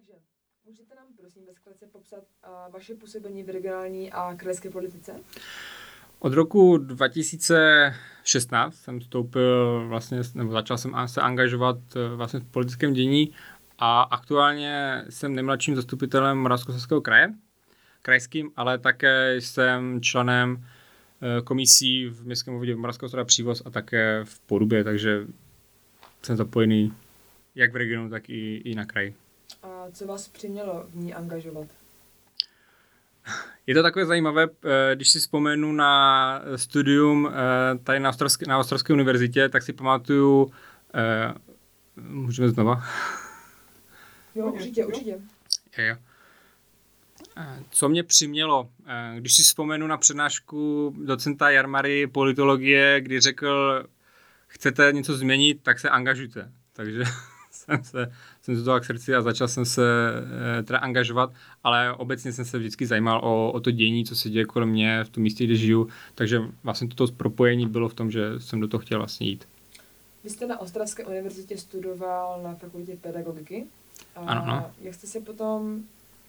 Takže můžete nám prosím ve zkratce popsat uh, vaše působení v regionální a krajské politice? Od roku 2016 jsem vstoupil vlastně, nebo začal jsem se angažovat eh, vlastně v politickém dění a aktuálně jsem nejmladším zastupitelem Moravskoslezského kraje, krajským, ale také jsem členem eh, komisí v Městském obvodě Moravského Přívoz a také v Porubě, takže jsem zapojený jak v regionu, tak i, i na kraji. Co vás přimělo v ní angažovat? Je to takové zajímavé, eh, když si vzpomenu na studium eh, tady na Ostrovské, na Ostrovské univerzitě, tak si pamatuju, eh, můžeme znova? Jo, určitě, určitě. Je, jo. Co mě přimělo, když si vzpomenu na přednášku docenta Jarmary politologie, kdy řekl, chcete něco změnit, tak se angažujte. Takže jsem se, jsem se to k srdci a začal jsem se e, teda angažovat, ale obecně jsem se vždycky zajímal o, o to dění, co se děje kolem mě v tom místě, kde žiju, takže vlastně toto propojení bylo v tom, že jsem do toho chtěl vlastně jít. Vy jste na Ostravské univerzitě studoval na fakultě pedagogiky. A ano, ano. Jak jste se potom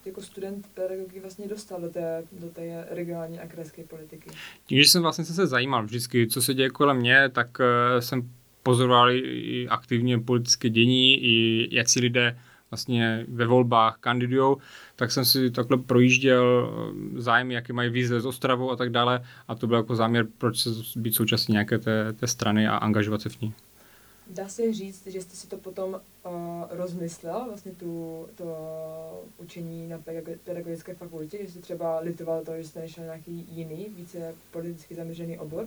jako student pedagogiky vlastně dostal do té, do té regionální a krajské politiky? Tím, že jsem vlastně se zajímal vždycky, co se děje kolem mě, tak uh, jsem pozorovali i aktivně politické dění, i jak si lidé vlastně ve volbách kandidují, tak jsem si takhle projížděl eh, zájmy, jaké mají výzvy z Ostravou a tak dále a to byl jako záměr, proč se být součástí nějaké té, té strany a angažovat se v ní. Dá se říct, že jste si to potom uh, rozmyslel, vlastně tu, to učení na pedagogické fakultě, že jste třeba litoval to, že jste nešel nějaký jiný, více politicky zaměřený obor?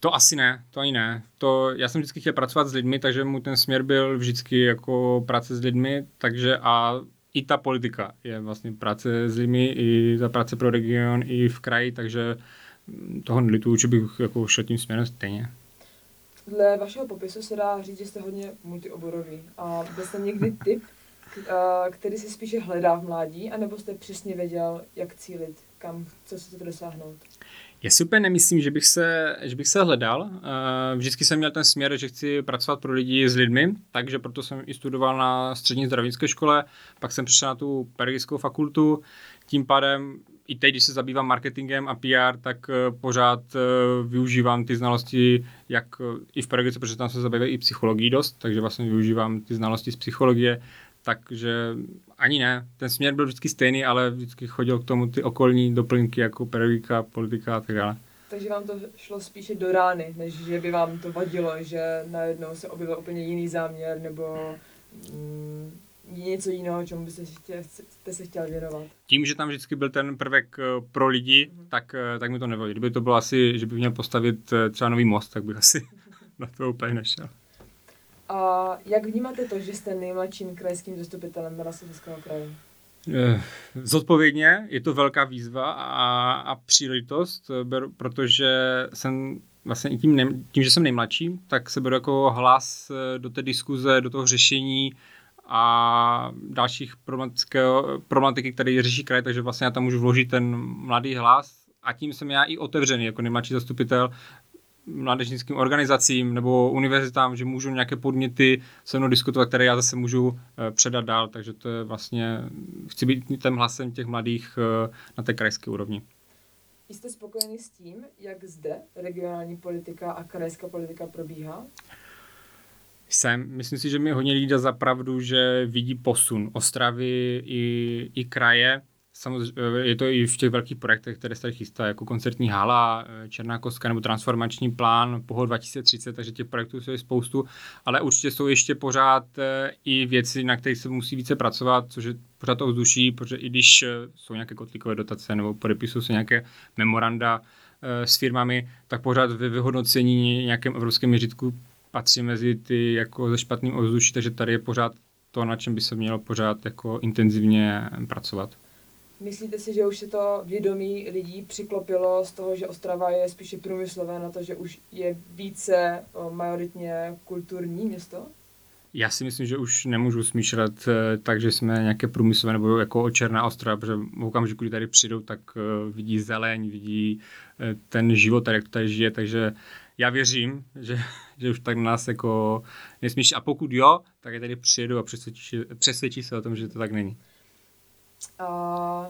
To asi ne, to ani ne. To, já jsem vždycky chtěl pracovat s lidmi, takže mu ten směr byl vždycky jako práce s lidmi, takže a i ta politika je vlastně práce s lidmi, i ta práce pro region, i v kraji, takže toho nelituju, že bych jako šel tím směrem stejně. Dle vašeho popisu se dá říct, že jste hodně multioborový. A byl jste někdy typ, který si spíše hledá v mládí, anebo jste přesně věděl, jak cílit, kam, co se to dosáhnout? Já si úplně nemyslím, že bych se, že bych se hledal. Vždycky jsem měl ten směr, že chci pracovat pro lidi s lidmi, takže proto jsem i studoval na střední zdravotnické škole, pak jsem přišel na tu pedagogickou fakultu, tím pádem i teď, když se zabývám marketingem a PR, tak eh, pořád eh, využívám ty znalosti, jak eh, i v pedagogice, protože tam se zabývá i psychologií dost, takže vlastně využívám ty znalosti z psychologie, takže ani ne. Ten směr byl vždycky stejný, ale vždycky chodil k tomu ty okolní doplňky jako pedagogika, politika a tak dále. Takže vám to šlo spíše do rány, než že by vám to vadilo, že najednou se objevil úplně jiný záměr nebo mm, něco jiného, čemu byste se chtěl, jste se chtěl věnovat. Tím, že tam vždycky byl ten prvek eh, pro lidi, mm-hmm. tak, eh, tak mi to nevadí. Kdyby to bylo asi, že bych měl postavit eh, třeba nový most, tak bych asi na to úplně nešel. A jak vnímáte to, že jste nejmladším krajským zastupitelem Moravskoslezského kraje? Zodpovědně, je to velká výzva a, a příležitost, protože jsem vlastně tím, tím, že jsem nejmladší, tak se beru jako hlas do té diskuze, do toho řešení a dalších problematiky, které řeší kraj, takže vlastně já tam můžu vložit ten mladý hlas a tím jsem já i otevřený jako nejmladší zastupitel mládežnickým organizacím nebo univerzitám, že můžu nějaké podněty se mnou diskutovat, které já zase můžu eh, předat dál, takže to je vlastně, chci být tím hlasem těch mladých eh, na té krajské úrovni. Jste spokojený s tím, jak zde regionální politika a krajská politika probíhá? Jsem. Myslím si, že mi hodně lidí dá za pravdu, že vidí posun Ostravy i, i kraje. Samozřejmě je to i v těch velkých projektech, které se chystá, jako koncertní hala, Černá kostka nebo transformační plán POHO 2030, takže těch projektů jsou spoustu, ale určitě jsou ještě pořád eh, i věci, na kterých se musí více pracovat, což je pořád to vzduší, protože i když eh, jsou nějaké kotlíkové dotace nebo podepisují se nějaké memoranda eh, s firmami, tak pořád ve vyhodnocení nějakém evropském měřítku patří mezi ty jako ze špatným ovzduší, takže tady je pořád to, na čem by se mělo pořád jako intenzivně pracovat. Myslíte si, že už se to vědomí lidí přiklopilo z toho, že Ostrava je spíše průmyslové na to, že už je více majoritně kulturní město? Já si myslím, že už nemůžu smýšlet eh, tak, že jsme nějaké průmyslové nebo jako Černá Ostrava, protože v okamžiku, kdy tady přijdou, tak eh, vidí zeleň, vidí eh, ten život, jak to tady žije, takže já věřím, že, že už tak nás jako nesmíš. A pokud jo, tak je tady přijedu a přesvědčí, přesvědčí se o tom, že to tak není. Uh,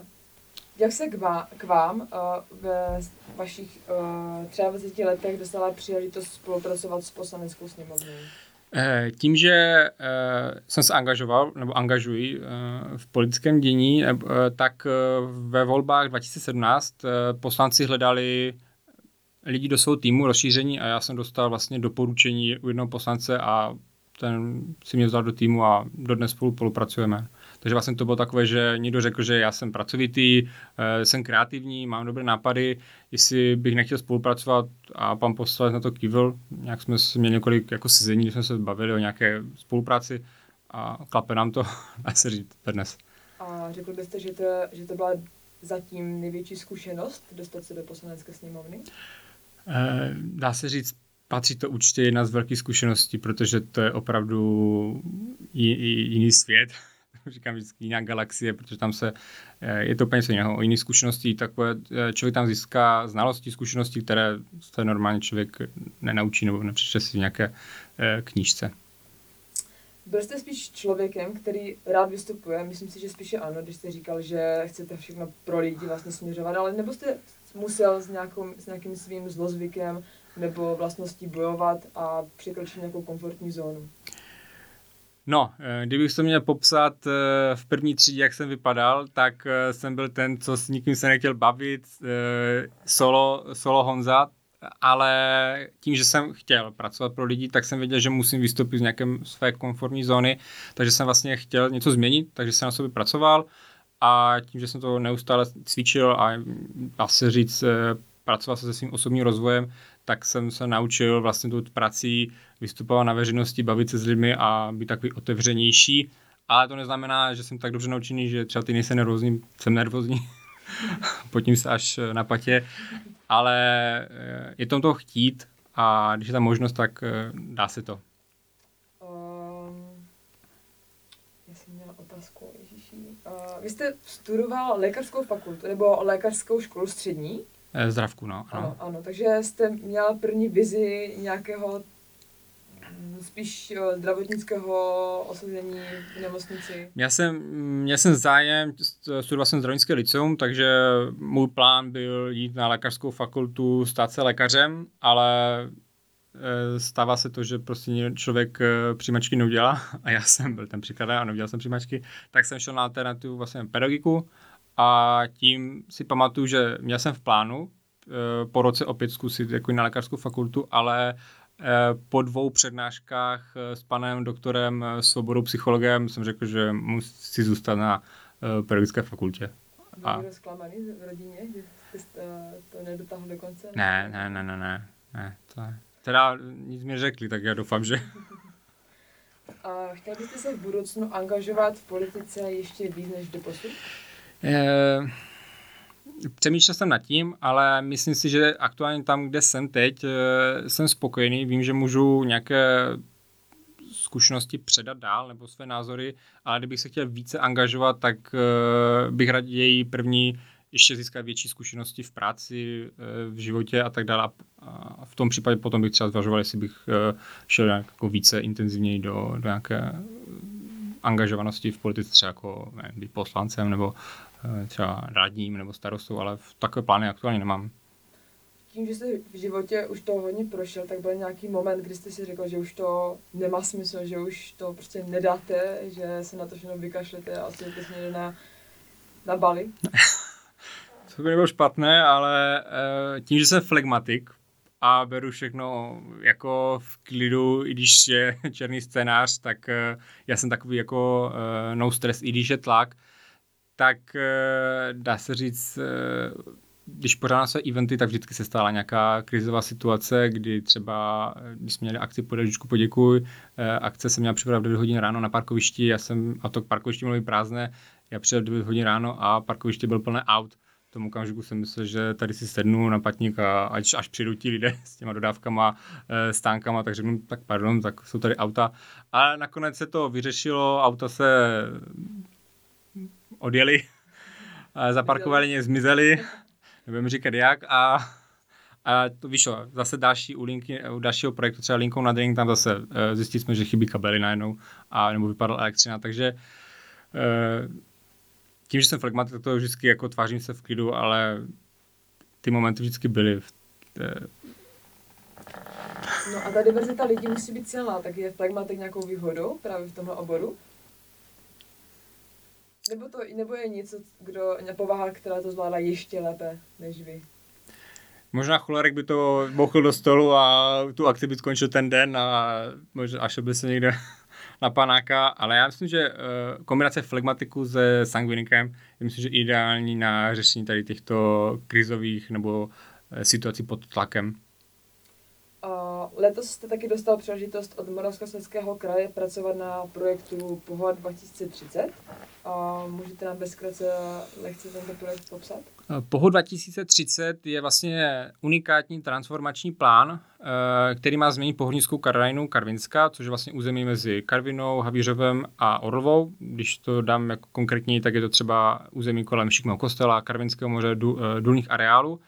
jak se k, vám, k vám ve vašich uh, 23 letech dostala příležitost spolupracovat s poslaneckou sněmovnou? Eh, tím, že eh, jsem se angažoval, nebo angažuji eh, v politickém dění, tak ve volbách 2017 poslanci hledali lidi do svého týmu, rozšíření a já jsem dostal vlastně doporučení u jednoho poslance a ten si mě vzal do týmu a dodnes spolu spolupracujeme. Takže vlastně to bylo takové, že někdo řekl, že já jsem pracovitý, eh, jsem kreativní, mám dobré nápady, jestli bych nechtěl spolupracovat a pan poslanec na to kývil. Nějak jsme měli několik jako sezení, kde jsme se bavili o nějaké spolupráci a klape nám to, dá se říct, dnes. A řekl byste, že to, že to byla zatím největší zkušenost dostat se do poslanecké sněmovny? Eh, dá se říct, patří to určitě jedna z velkých zkušeností, protože to je opravdu jiný svět. Říkám vždycky jiná galaxie, protože tam se, eh, je to úplně jiného, o jiných zkušeností, takové, eh, člověk tam získá znalosti, zkušenosti, které se normálně člověk nenaučí nebo nepřečte si v nějaké knížce. Byl jste spíš člověkem, který rád vystupuje, myslím si, že spíše ano, když jste říkal, že chcete všechno pro lidi vlastně směřovat, ale nebo jste musel s, nějakou, s nějakým svým zlozvykem nebo vlastností bojovat a překročit nějakou komfortní zónu? No, eh, kdybych to měl popsat eh, v první třídě, jak jsem vypadal, tak eh, jsem byl ten, co s nikým se nechtěl bavit, solo, solo Honza, ale tím, že jsem chtěl pracovat pro lidi, tak jsem věděl, že musím vystoupit z nějaké své komfortní zóny, takže jsem vlastně chtěl něco změnit, takže jsem na sobě pracoval a tím, že jsem to neustále cvičil a dá se říct, pracoval se se svým osobním rozvojem, tak jsem se naučil vlastně tu prací vystupovat na veřejnosti, bavit se s lidmi a být takový otevřenější. Ale to neznamená, že jsem tak dobře naučený, že třeba ty nejsem nervózní, jsem nervózní, potím se až na patě, ale eh, je to toho chtít a když je tam možnost, tak eh, dá se to. Já jsem měla otázku, vy jste studoval lékařskou fakultu nebo lékařskou školu střední? Eh, zdravku, no. Ano. ano, ano. Takže jste měla první vizi nějakého mm, spíš eh, zdravotnického osazení v nemocnici? Já jsem, měl jsem zájem, studoval jsem zdravotnické liceum, takže můj plán byl jít na lékařskou fakultu, stát se lékařem, ale eh, stává se to, že prostě člověk přijímačky neudělá a já jsem byl ten příklad a neudělal jsem přijímačky, tak jsem šel na alternativu vlastně pedagogiku a tím si pamatuju, že měl jsem v plánu eh, po roce opět zkusit jako na lékařskou fakultu, ale eh, po dvou přednáškách eh, s panem doktorem Svobodou psychologem jsem řekl, že musí zůstat na pedagogické fakultě. A... Byl zklamaný v rodině, že jste to nedotáhl do konce? Ne, ne, ne, ne, ne. ne to je... Teda nic mi řekli, tak já doufám, že... A chtěl byste se v budoucnu angažovat v politice ještě víc než do posud? Eh, přemýšlel jsem nad tím, ale myslím si, že aktuálně tam, kde jsem teď, eh, jsem spokojený. Vím, že můžu nějaké zkušenosti předat dál nebo své názory, ale kdybych se chtěl více angažovat, tak eh, bych raději první ještě získat větší zkušenosti v práci, v životě a tak dále. A v tom případě potom bych třeba zvažoval, jestli bych šel jako více intenzivněji do, do nějaké angažovanosti v politice, třeba jako ne, být poslancem nebo Eh, třeba radním nebo starostou, ale v takové plány aktuálně nemám. Tím, že jste v životě už to hodně prošel, tak byl nějaký moment, kdy jste si řekl, že už to nemá smysl, že už to prostě nedáte, že se na to všechno vykašlete a si směřte na, na Bali? to by nebylo špatné, ale eh, tím, že jsem flegmatik a beru všechno jako v klidu, i když je černý scénář, tak eh, já jsem takový jako no stress, i když je tlak, tak eh, dá se říct, eh, když pořádá se eventy, tak vždycky se stala nějaká krizová situace, kdy třeba, eh, když jsme měli akci Podažičku poděkuj, akce se měla připravit 9 hodin ráno na parkovišti, já jsem, a to parkoviště být prázdné, já přijel 9 hodin ráno a parkoviště byl plné aut. Tom okamžiku jsem myslel, že tady si sednu na patník a až, až přijdou ti lidé s těma dodávkama, stánkama, tak řeknu, tak pardon, tak jsou tady auta. Ale nakonec se to vyřešilo, auta se odjeli, zaparkovali, ně zmizeli, nebudeme říkat jak, a, A to vyšlo zase další u, linky, u dalšího projektu, třeba linkou na drink, tam zase uh, zjistili jsme, že chybí kabely najednou, a, nebo vypadala elektřina, takže uh, tím, že jsem flegmatik, tak to vždycky jako tvářím se v klidu, ale ty momenty vždycky byly. V té... No a ta diverzita lidí musí být silná, tak je flegmatik nějakou výhodou právě v tomhle oboru? Nebo, to, nebo je něco, kdo, povaha, která to zvládá ještě lépe než vy? Možná cholerek by to bouchl do stolu a tu akci by skončil ten den a možná až by se někde na panáka, ale já myslím, že uh, kombinace flegmatiku se sangvinikem je myslím, že ideální na řešení tady těchto krizových nebo uh, situací pod tlakem. Letos jste taky dostal příležitost od Moravskoslezského kraje pracovat na projektu Pohoda 2030. Uh, můžete nám bezkrátce lehce tento projekt popsat? Poho 2030 je vlastně unikátní transformační plán, eh, který má změnit pohodnickou krajinu Karvinska, což je vlastně území mezi Karvinou, Havířovem a Orlovou. Když to dám jako konkrétně, tak je to třeba území kolem Šikmého kostela, Karvinského moře, eh, důlních areálů.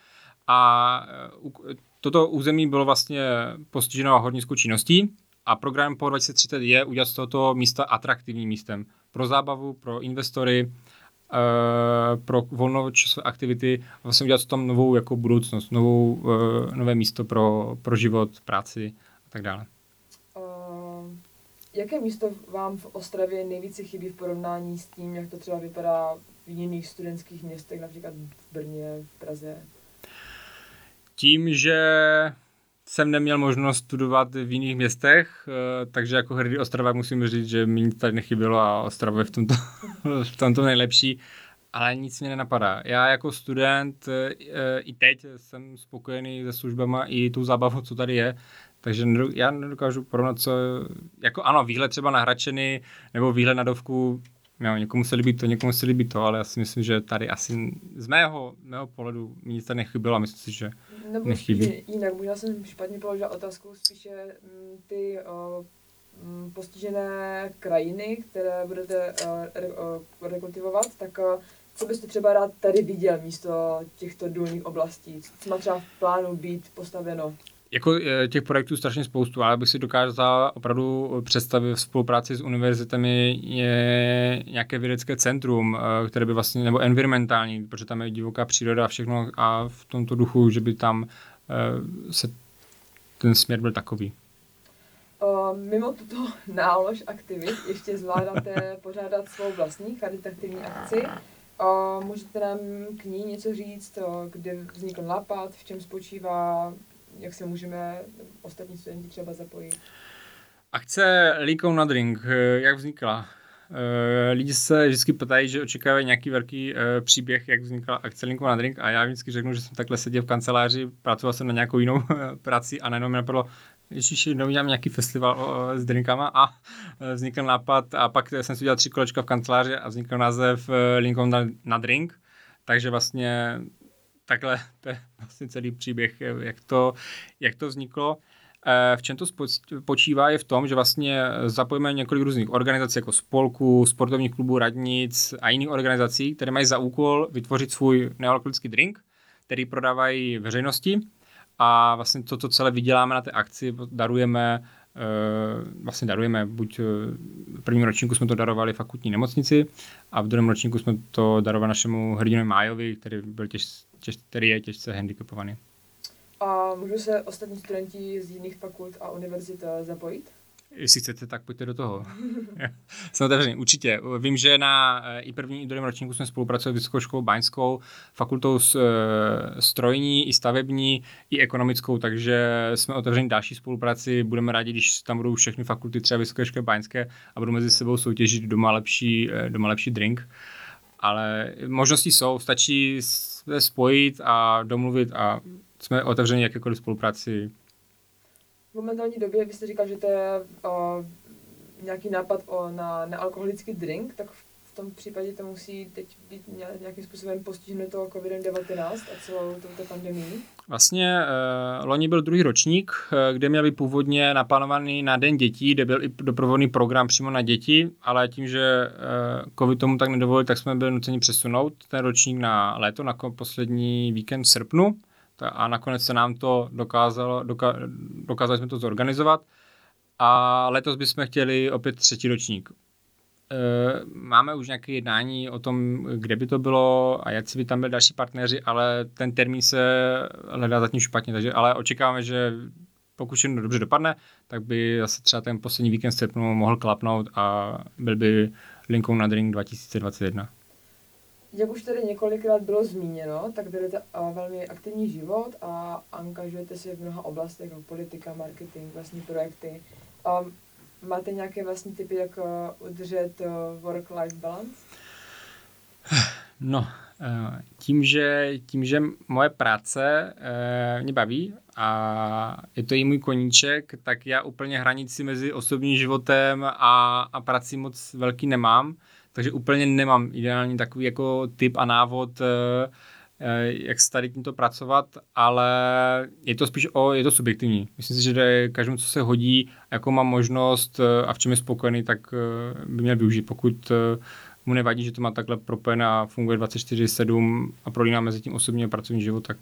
A eh, toto území bylo vlastně postiženo hornickou činností a program po 2030 je udělat z tohoto místa atraktivním místem pro zábavu, pro investory, Uh, pro volnočasové aktivity vlastně udělat tam novou jako budoucnost, novou, uh, nové místo pro, pro život, práci a tak dále. Jaké místo vám v Ostravě nejvíce chybí v porovnání s tím, jak to třeba vypadá v jiných studentských městech, například v Brně, v Praze? Tím, že jsem neměl možnost studovat v jiných městech, eh, takže jako hrdý Ostrava musím říct, že mi nic tady nechybělo a Ostrava je v tomto, v tomto nejlepší, ale nic mě nenapadá. Já jako student eh, i teď jsem spokojený se službama i tou zábavou, co tady je, takže já nedokážu porovnat, co, jako ano, výhled třeba na Hračeny nebo výhled na Dovku, jo, někomu se líbí to, někomu se líbí to, ale já si myslím, že tady asi z mého, mého pohledu mi nic tady nechybělo a myslím si, že nebo nechybí. jinak, možná jsem špatně položila otázku, spíše mm, ty uh, postižené krajiny, které budete uh, re, uh, rekultivovat, tak uh, co byste třeba rád tady viděl místo těchto důlních oblastí? Co má třeba v plánu být postaveno? Jako těch projektů strašně spoustu, ale bych si dokázal opravdu představit v spolupráci s univerzitami je nějaké vědecké centrum, které by vlastně, nebo environmentální, protože tam je divoká příroda a všechno a v tomto duchu, že by tam se ten směr byl takový. Mimo tuto nálož aktivit ještě zvládáte pořádat svou vlastní charitativní akci. Můžete nám k ní něco říct, kde vznikl nápad, v čem spočívá, jak se můžeme ostatní studenti třeba zapojit? Akce Líkou na drink, eh, jak vznikla? Eh, lidi se vždycky ptají, že očekávají nějaký velký uh, příběh, jak vznikla akce Linku na drink a já vždycky řeknu, že jsem takhle seděl v kanceláři, pracoval jsem na nějakou jinou práci a najednou mi napadlo, Ježíši, neudělám nějaký festival s drinkama a vznikl nápad a pak jsem si udělal tři kolečka v kanceláři a vznikl název Linkou na, na drink, takže vlastně takhle to je vlastně celý příběh, jak to, jak to vzniklo. Eh, v čem to spočívá je v tom, že vlastně zapojíme několik různých organizací jako spolků, sportovních klubů, radnic a jiných organizací, které mají za úkol vytvořit svůj nealkoholický drink, který prodávají veřejnosti a vlastně to, co celé vyděláme na té akci, darujeme eh, vlastně darujeme, buď eh, v prvním ročníku jsme to darovali fakultní nemocnici a v druhém ročníku jsme to darovali našemu hrdinovi Májovi, který, byl těž, těž, který je těžce handicapovaný. A můžou se ostatní studenti z jiných fakult a univerzit eh, zapojit? Jestli chcete, tak pojďte do toho. Jsem otevřený, určitě. Vím, že na eh, i první i druhém ročníku jsme spolupracovali s Vysokou školou Baňskou, fakultou s, eh, strojní, i stavební, i ekonomickou, takže jsme otevřeni další spolupráci. Budeme rádi, když tam budou všechny fakulty, třeba Vysoké školy Baňské a budou mezi sebou soutěžit doma lepší, doma lepší drink. Ale možnosti jsou, stačí se spojit a domluvit a jsme otevřeni jakékoliv spolupráci. V momentální době, vy jste říkal, že to je o, nějaký nápad o, na nealkoholický drink, tak v tom případě to musí teď být nějakým způsobem postiženo toho COVID-19 a celou touto pandemii? Vlastně eh, loni byl druhý ročník, eh, kde měl být původně naplánovaný na Den dětí, kde byl i doprovodný program přímo na děti, ale tím, že eh, COVID tomu tak nedovolil, tak jsme byli nuceni přesunout ten ročník na léto, na poslední víkend v srpnu a nakonec se nám to dokázalo, doka, dokázali jsme to zorganizovat a letos bychom chtěli opět třetí ročník. Eh, máme už nějaké jednání o tom, kde by to bylo a jak by tam byli další partneři, ale ten termín se hledá zatím špatně, takže ale očekáváme, že pokud všechno dobře dopadne, tak by zase třeba ten poslední víkend srpnu mohl klapnout a byl by linkou na Drink 2021. Jak už tady několikrát bylo zmíněno, tak vedete velmi aktivní život a angažujete se v mnoha oblastech, jako politika, marketing, vlastní projekty. Um, máte nějaké vlastní typy, jak uh, udržet uh, work-life balance? No, uh, tím, že, tím, že moje práce mě baví a je to i můj koníček, tak já úplně hranici mezi osobním životem a, a prací moc velký nemám, takže úplně nemám ideální takový jako typ a návod, jak s tady tímto pracovat, ale je to spíš o, je to subjektivní. Myslím si, že každému, co se hodí, jako má možnost a v čem je spokojený, tak by měl využít. Pokud mu nevadí, že to má takhle propojené a funguje 24-7 a prolíná mezi tím osobní a pracovní život, tak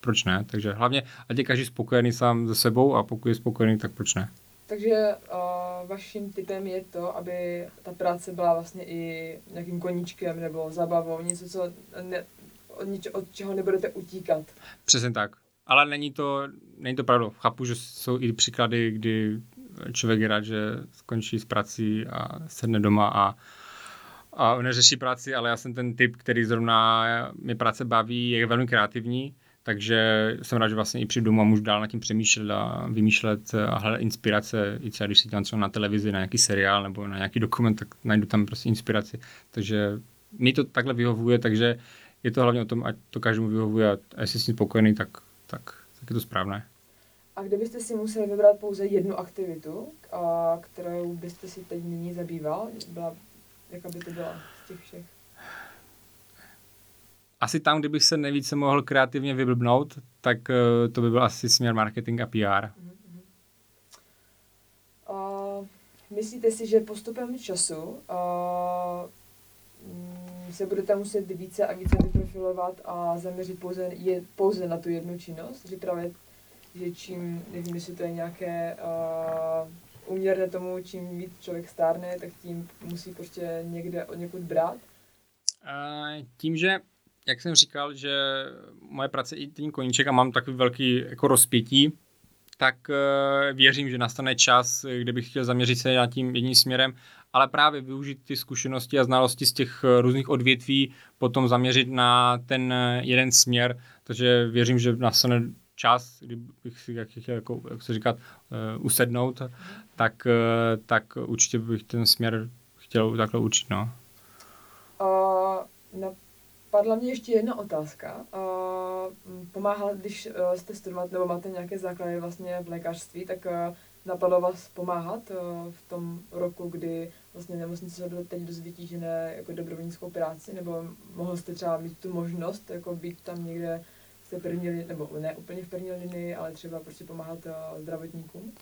proč ne? Takže hlavně, ať je každý spokojený sám se sebou a pokud je spokojený, tak proč ne? Takže uh, vaším typem je to, aby ta práce byla vlastně i nějakým koníčkem nebo zabavou, něco, co ne, od, nič, od čeho nebudete utíkat. Přesně tak. Ale není to, není to pravda. Chápu, že jsou i příklady, kdy člověk je rád, že skončí s prací a sedne doma a, a neřeší práci, ale já jsem ten typ, který zrovna mě práce baví, je velmi kreativní, takže jsem rád, že vlastně i přijdu a můžu dál nad tím přemýšlet a vymýšlet a hledat inspirace, i třeba když si dělám třeba na televizi, na nějaký seriál nebo na nějaký dokument, tak najdu tam prostě inspiraci. Takže mi to takhle vyhovuje, takže je to hlavně o tom, ať to každému vyhovuje a jestli jsi spokojený, tak, tak, tak je to správné. A kdybyste si museli vybrat pouze jednu aktivitu, a kterou byste si teď nyní zabýval, byla, jaká by to byla z těch všech? Asi tam, kdybych se nejvíce mohl kreativně vyblbnout, tak uh, to by byl asi směr marketing a PR. Uh-huh. Uh, myslíte si, že postupem času uh, se budete muset více a více vyprofilovat a zaměřit pouze, je, pouze na tu jednu činnost, že právě, že čím, nevím, jestli to je nějaké uh, uměrné tomu, čím víc člověk stárne, tak tím musí prostě někde od někud brát? Uh, tím, že jak jsem říkal, že moje práce je i ten koníček a mám takový velký jako rozpětí, tak uh, věřím, že nastane čas, kde bych chtěl zaměřit se na tím jedním směrem ale právě využít ty zkušenosti a znalosti z těch eh, různých odvětví, potom zaměřit na ten eh, jeden směr, takže věřím, že nastane čas, kdybych si, jak, jako, jak se říkat, uh, usednout, tak, uh, tak určitě bych ten směr chtěl takhle učit. No. Uh, napadla mě ještě jedna otázka. Pomáhá, když jste studovat nebo máte nějaké základy vlastně v lékařství, tak napadlo vás pomáhat uh, v tom roku, kdy vlastně nemocnice se teď dost vytížené jako dobrovolnickou práci, nebo mohl jste třeba mít tu možnost jako být tam někde té první nebo ne úplně v první linii, ale třeba prostě pomáhat uh, zdravotníkům?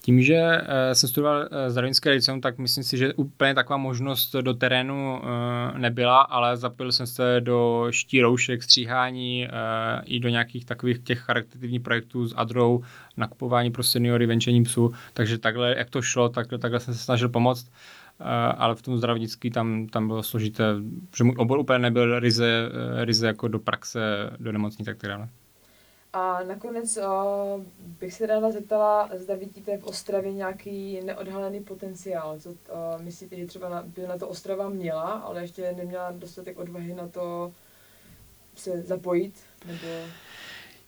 Tím, že uh, jsem studoval uh, zdravotnické liceum, tak myslím si, že úplně taková možnost do terénu nebyla, ale zapojil jsem se do štíroušek, stříhání i do nějakých takových těch charakterních projektů s Adrou, nakupování pro seniory, venčení psů, takže takhle, jak to šlo, tak, takhle jsem se snažil pomoct. Eh, ale v tom zdravotnický tam, tam bylo složité, že můj obor úplně nebyl ryze, eh, ryze jako do praxe, do nemocnic a tak dále. A nakonec uh, bych se ráda zeptala, zda vidíte v Ostravě nějaký neodhalený potenciál. Co uh, myslíte, že třeba na, by na to Ostrava měla, ale ještě neměla dostatek odvahy na to se zapojit? Nebo...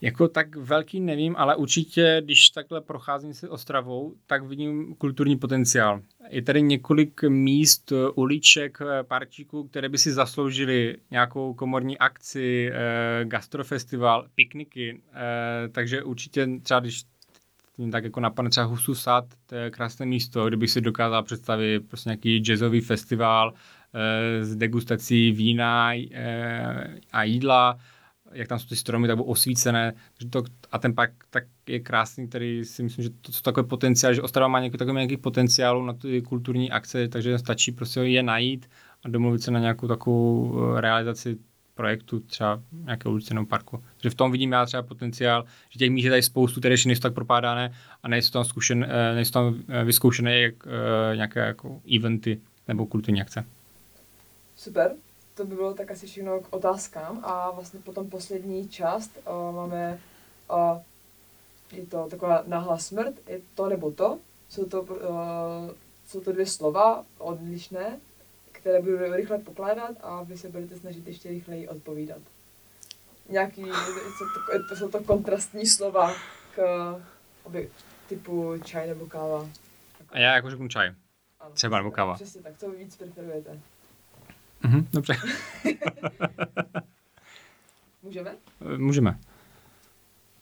Jako tak velký nevím, ale určitě, když takhle procházím si Ostravou, tak vidím kulturní potenciál. Je tady několik míst, uliček, parčíků, které by si zasloužili nějakou komorní akci, eh, gastrofestival, pikniky, eh, takže určitě třeba když tak jako napadne třeba Husu Sad, to je krásné místo, kde bych si dokázal představit prostě nějaký jazzový festival eh, s degustací vína a jídla, jak tam jsou ty stromy, tak budou osvícené. To, a ten park tak je krásný, který si myslím, že to jsou takové potenciál, že Ostrava má nějaký, takový nějaký potenciál na ty kulturní akce, takže stačí prostě je najít a domluvit se na nějakou takovou eh, realizaci projektu třeba nějakého ulice nebo parku. Takže v tom vidím já třeba potenciál, že těch míst je tady spoustu, které ještě nejsou tak propádané a nejsou tam, zkušen, eh, nejsou tam eh, vyzkoušené jak, nějaké jako eventy nebo kulturní akce. Super, to by bylo tak asi všechno k otázkám a vlastně potom poslední část uh, máme, uh, je to taková náhla smrt, je to nebo to, jsou to, uh, jsou to dvě slova odlišné, které budu rychle pokládat a vy se budete snažit ještě rychleji odpovídat. Nějaký, jsou to, to jsou to kontrastní slova k aby, typu čaj nebo káva. A já jako řeknu čaj. Ano, Třeba nebo káva. Přesně tak, co víc preferujete. Mhm, dobře. Můžeme? Můžeme.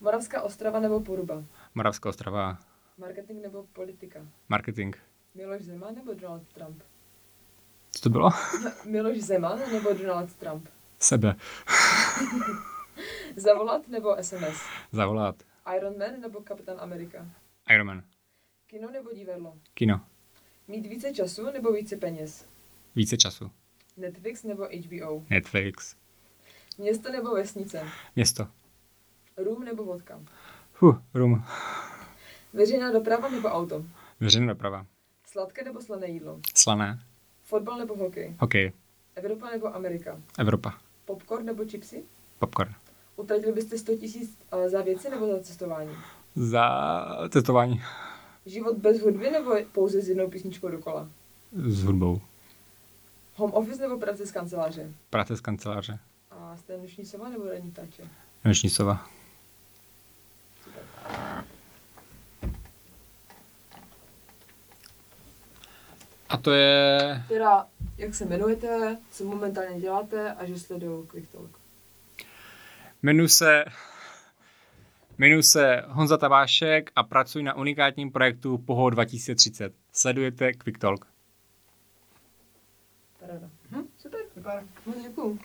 Moravská ostrava nebo Poruba? Moravská ostrava. Marketing nebo politika? Marketing. Miloš Zeman nebo Donald Trump? Co to bylo? Miloš Zeman nebo Donald Trump? Sebe. Zavolat nebo SMS? Zavolat. Iron Man nebo Kapitán Amerika? Iron Man. Kino nebo divadlo? Kino. Mít více času nebo více peněz? Více času. Netflix nebo HBO? Netflix. Město nebo vesnice? Město. Rum nebo vodka? Huh, rum. Veřejná doprava nebo auto? Veřejná doprava. Sladké nebo slané jídlo? Slané. Fotbal nebo hokej? Hokej. Evropa nebo Amerika? Evropa. Popcorn nebo chipsy? Popcorn. Utratili byste 100 tisíc za věci nebo za cestování? Za cestování. Život bez hudby nebo pouze s jednou písničkou dokola? S hudbou. Home office nebo práce z kanceláře? Práce z kanceláře. A jste noční sova nebo ranní ptáče? Noční sova. A to je... Teda, jak se jmenujete, co momentálně děláte a že sleduju Quick Talk. Jmenuji se, jmenuji se Honza Tabášek a pracuji na unikátním projektu POHO 2030. Sledujete Quick Talk. Paráda. Hm, super. Super. Moc děkuju.